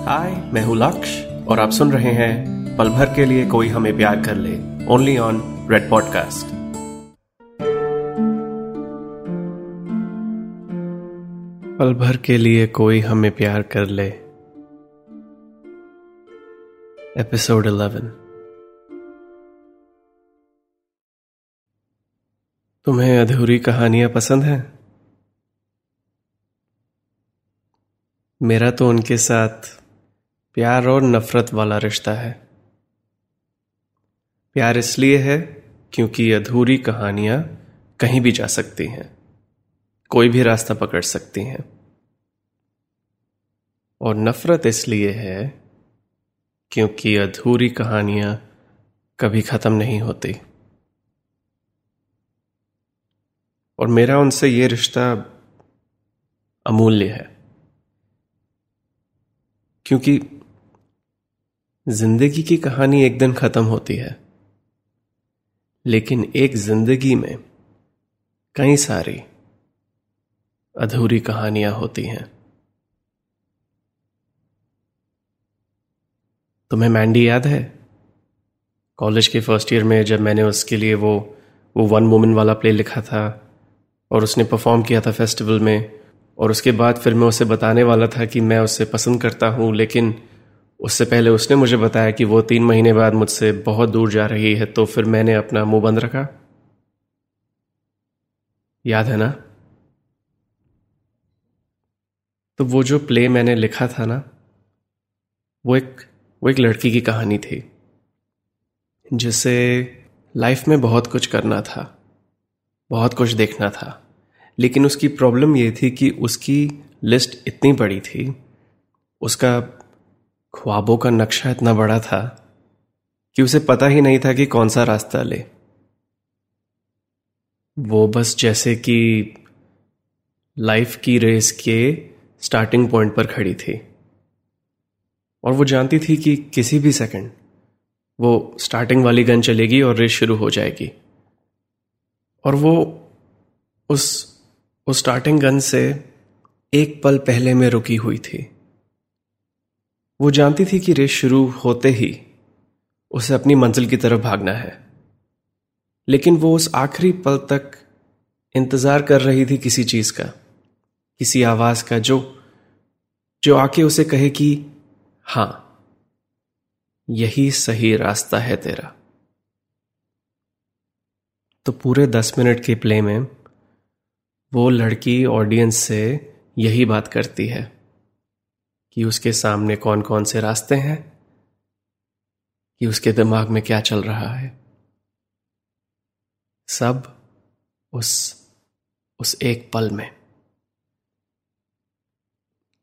हाय मैं हूँ लक्ष्य और आप सुन रहे हैं पल भर के लिए कोई हमें प्यार कर ले ओनली ऑन रेड पॉडकास्ट पल भर के लिए कोई हमें प्यार कर ले। एपिसोड 11 तुम्हें अधूरी कहानियाँ पसंद हैं? मेरा तो उनके साथ प्यार और नफरत वाला रिश्ता है। प्यार इसलिए है क्योंकि अधूरी कहानियाँ कहीं भी जा सकती हैं, कोई भी रास्ता पकड़ सकती हैं। और नफरत इसलिए है क्योंकि अधूरी कहानियाँ कभी खत्म नहीं होती। और मेरा उनसे यह रिश्ता अमूल्य है, क्योंकि ज़िंदगी की कहानी एक दिन खत्म होती है। लेकिन एक ज़िंदगी में कई सारी अधूरी कहानियाँ होती हैं। तुम्हें मैंडी याद है? कॉलेज के फ़र्स्ट ईयर में जब मैंने उसके लिए वो वो वन वुमेन वाला प्ले लिखा था और उसने परफॉर्म किया था फेस्टिवल में, और उसके बाद फिर मैं उसे बताने वाला था कि मैं उसे पसंद करता हूँ, लेकिन उससे पहले उसने मुझे बताया कि वो तीन महीने बाद मुझसे बहुत दूर जा रही है तो फिर मैंने अपना मुँह बंद रखा। याद है ना? तो वो जो प्ले मैंने लिखा था ना, वो एक वो एक लड़की की कहानी थी, जिसे लाइफ में बहुत कुछ करना था, बहुत कुछ देखना था। लेकिन उसकी प्रॉब्लम ये थी कि उसकी लिस्ट इतनी बड़ी थी, उसका ख्वाबों का नक्शा इतना बड़ा था कि उसे पता ही नहीं था कि कौन सा रास्ता ले। वो बस जैसे कि लाइफ की रेस के स्टार्टिंग पॉइंट पर खड़ी थी। और वो जानती थी कि किसी भी सेकंड वो स्टार्टिंग वाली गन चलेगी और रेस शुरू हो जाएगी। और वो उस उस स्टार्टिंग गन से एक पल पहले में रुकी हुई थी। वो जानती थी कि रेस शुरू होते ही उसे अपनी मंजिल की तरफ़ भागना है। लेकिन वो उस आखिरी पल तक इंतज़ार कर रही थी किसी चीज़ का, किसी आवाज़ का जो जो आके उसे कहे कि, हाँ, यही सही रास्ता है तेरा। तो पूरे दस मिनट के प्ले में वो लड़की ऑडियंस से यही बात करती है। कि उसके सामने कौन कौन से रास्ते हैं, कि उसके दिमाग में क्या चल रहा है। सब उस उस एक पल में।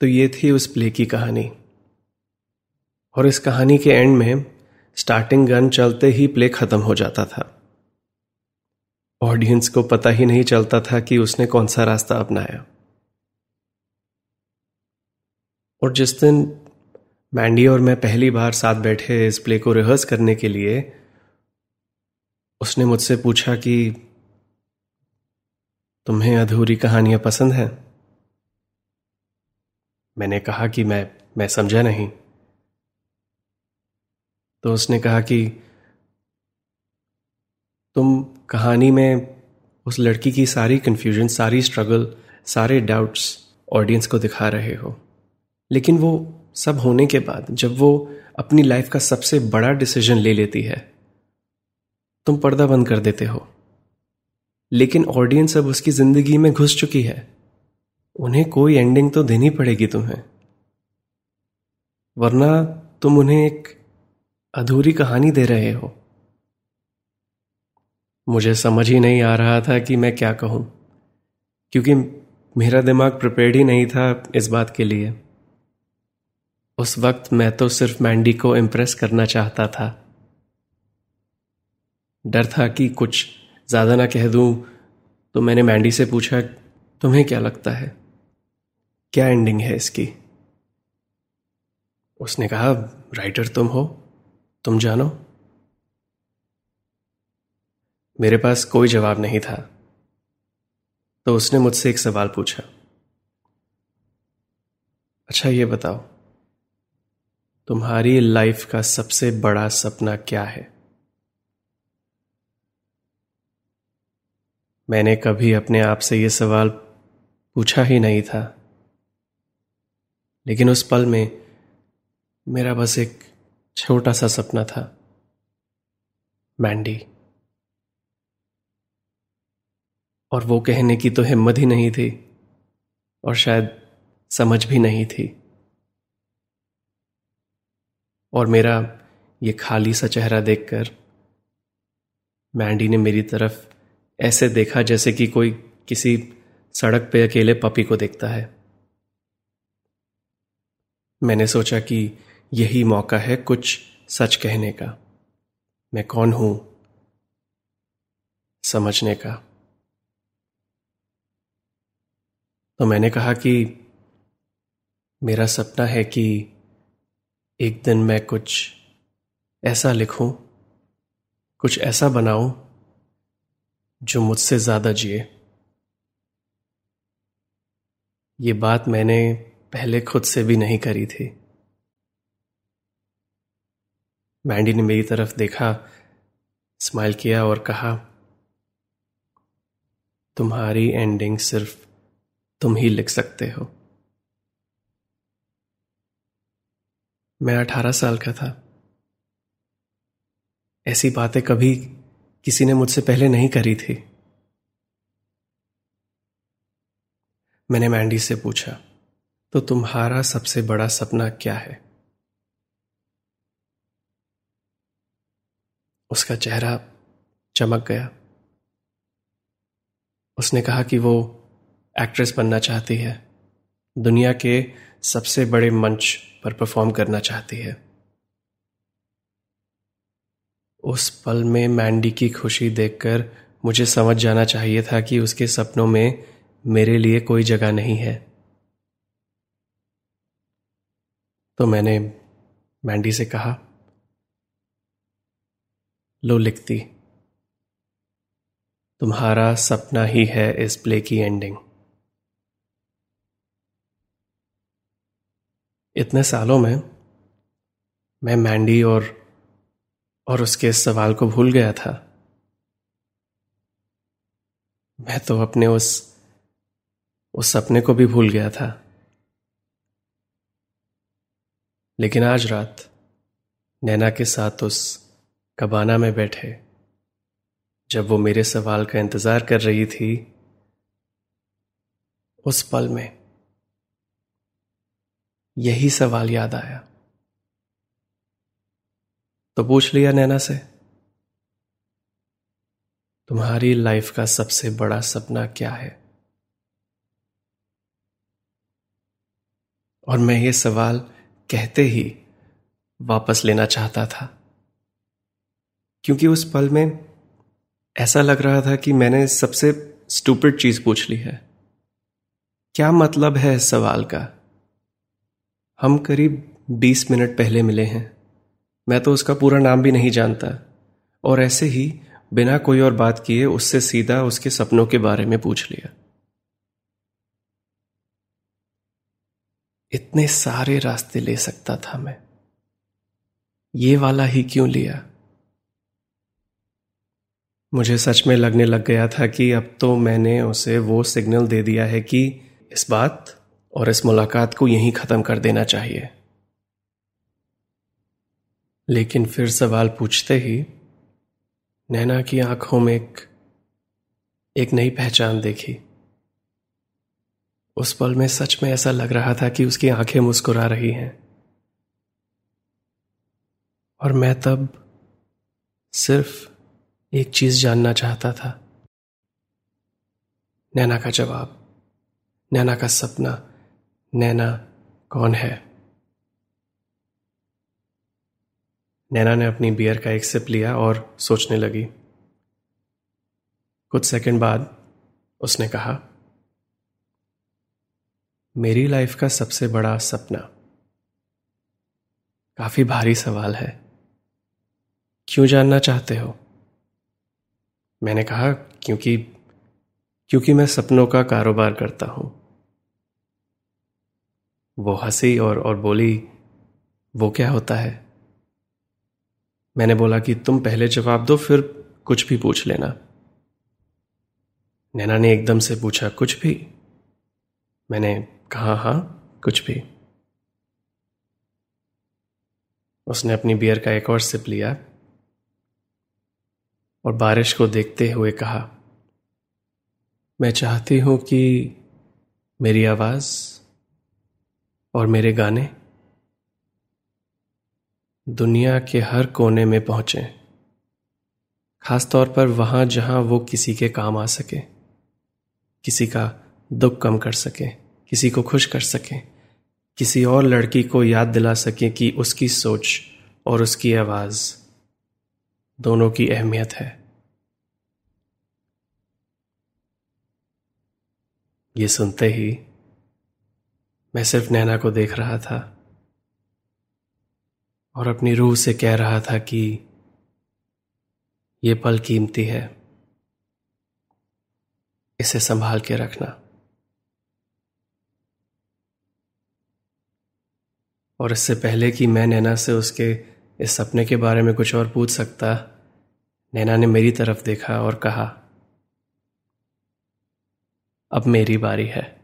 तो ये थी उस प्ले की कहानी। और इस कहानी के एंड में स्टार्टिंग गन चलते ही प्ले खत्म हो जाता था। ऑडियंस को पता ही नहीं चलता था कि उसने कौन सा रास्ता अपनाया। और जिस दिन मैंडी और मैं पहली बार साथ बैठे इस प्ले को रिहर्स करने के लिए, उसने मुझसे पूछा कि, तुम्हें अधूरी कहानियाँ पसंद हैं? मैंने कहा कि, मैं मैं समझा नहीं। तो उसने कहा कि, तुम कहानी में उस लड़की की सारी कंफ्यूजन सारी स्ट्रगल सारे डाउट्स ऑडियंस को दिखा रहे हो। लेकिन वो सब होने के बाद जब वो अपनी लाइफ का सबसे बड़ा डिसीज़न ले लेती है, तुम पर्दा बंद कर देते हो। लेकिन ऑडियंस अब उसकी ज़िंदगी में घुस चुकी है। उन्हें कोई एंडिंग तो देनी पड़ेगी तुम्हें। वरना तुम उन्हें एक अधूरी कहानी दे रहे हो। मुझे समझ ही नहीं आ रहा था कि मैं क्या कहूँ, क्योंकि मेरा दिमाग प्रिपेयर्ड ही नहीं था इस बात के लिए। उस वक्त मैं तो सिर्फ़ मैंडी को इम्प्रेस करना चाहता था। डर था कि कुछ ज़्यादा ना कह दूँ तो मैंने मैंडी से पूछा, तुम्हें क्या लगता है? क्या एंडिंग है इसकी? उसने कहा राइटर तुम हो, तुम जानो। मेरे पास कोई जवाब नहीं था। तो उसने मुझसे एक सवाल पूछा अच्छा ये बताओ तुम्हारी लाइफ का सबसे बड़ा सपना क्या है? मैंने कभी अपने आप से यह सवाल पूछा ही नहीं था। लेकिन उस पल में मेरा बस एक छोटा सा सपना था, मैंडी। और वो कहने की तो हिम्मत ही नहीं थी, और शायद समझ भी नहीं थी। और मेरा ये खाली सा चेहरा देखकर मैंडी ने मेरी तरफ़ ऐसे देखा जैसे कि कोई किसी सड़क पे अकेले पपी को देखता है। मैंने सोचा कि यही मौका है कुछ सच कहने का। मैं कौन हूँ? समझने का। तो मैंने कहा कि मेरा सपना है कि एक दिन मैं कुछ ऐसा लिखूं, कुछ ऐसा बनाऊँ, जो मुझसे ज़्यादा जिए। ये बात मैंने पहले खुद से भी नहीं करी थी। मैंडी ने मेरी तरफ़ देखा, स्माइल किया और कहा, तुम्हारी एंडिंग सिर्फ़ तुम ही लिख सकते हो। मैं अठारह साल का था। ऐसी बातें कभी किसी ने मुझसे पहले नहीं करी थी। मैंने मैंडी से पूछा तो तुम्हारा सबसे बड़ा सपना क्या है? उसका चेहरा चमक गया। उसने कहा कि वो एक्ट्रेस बनना चाहती है। दुनिया के सबसे बड़े मंच पर परफॉर्म करना चाहती है। उस पल में मैंडी की खुशी देखकर मुझे समझ जाना चाहिए था कि उसके सपनों में मेरे लिए कोई जगह नहीं है। तो मैंने मैंडी से कहा, लो लिखती, तुम्हारा सपना ही है इस प्ले की एंडिंग इतने सालों में मैं मैंडी और और उसके इस सवाल को भूल गया था। मैं तो अपने उस उस सपने को भी भूल गया था। लेकिन आज रात नैना के साथ उस कबाना में बैठे, जब वो मेरे सवाल का इंतज़ार कर रही थी, उस पल में यही सवाल याद आया। तो पूछ लिया नैना से, तुम्हारी लाइफ का सबसे बड़ा सपना क्या है? और मैं ये सवाल कहते ही वापस लेना चाहता था, क्योंकि उस पल में ऐसा लग रहा था कि मैंने सबसे स्टूपिड चीज़ पूछ ली है। क्या मतलब है इस सवाल का? हम करीब बीस मिनट पहले मिले हैं। मैं तो उसका पूरा नाम भी नहीं जानता। और ऐसे ही बिना कोई और बात किए उससे सीधा उसके सपनों के बारे में पूछ लिया। इतने सारे रास्ते ले सकता था मैं। ये वाला ही क्यों लिया? मुझे सच में लगने लग गया था कि अब तो मैंने उसे वो सिग्नल दे दिया है कि इस बात और इस मुलाकात को यहीं खत्म कर देना चाहिए। लेकिन फिर सवाल पूछते ही, नैना की आँखों में एक एक नई पहचान देखी। उस पल में सच में ऐसा लग रहा था कि उसकी आँखें मुस्कुरा रही हैं। और मैं तब सिर्फ़ एक चीज़ जानना चाहता था। नैना का जवाब, नैना का सपना। नैना कौन है? नैना ने अपनी बियर का एक सिप लिया और सोचने लगी। कुछ सेकंड बाद उसने कहा, मेरी लाइफ का सबसे बड़ा सपना काफ़ी भारी सवाल है। क्यों जानना चाहते हो? मैंने कहा, क्योंकि क्योंकि मैं सपनों का कारोबार करता हूँ। वो हँसी और और बोली, वो क्या होता है? मैंने बोला कि, तुम पहले जवाब दो, फिर कुछ भी पूछ लेना। नैना ने एकदम से पूछा, कुछ भी? मैंने कहा हाँ कुछ भी। उसने अपनी बियर का एक और सिप लिया और बारिश को देखते हुए कहा, मैं चाहती हूँ कि मेरी आवाज़ और मेरे गाने दुनिया के हर कोने में पहुँचे, खासतौर पर वहाँ जहाँ वो किसी के काम आ सके, किसी का दुख कम कर सके, किसी को खुश कर सके, किसी और लड़की को याद दिला सके कि उसकी सोच और उसकी आवाज़ दोनों की अहमियत है। ये सुनते ही मैं सिर्फ़ नैना को देख रहा था और अपनी रूह से कह रहा था कि ये पल कीमती है। इसे संभाल के रखना। और इससे पहले कि मैं नैना से उसके इस सपने के बारे में कुछ और पूछ सकता, नैना ने मेरी तरफ़ देखा और कहा, अब मेरी बारी है।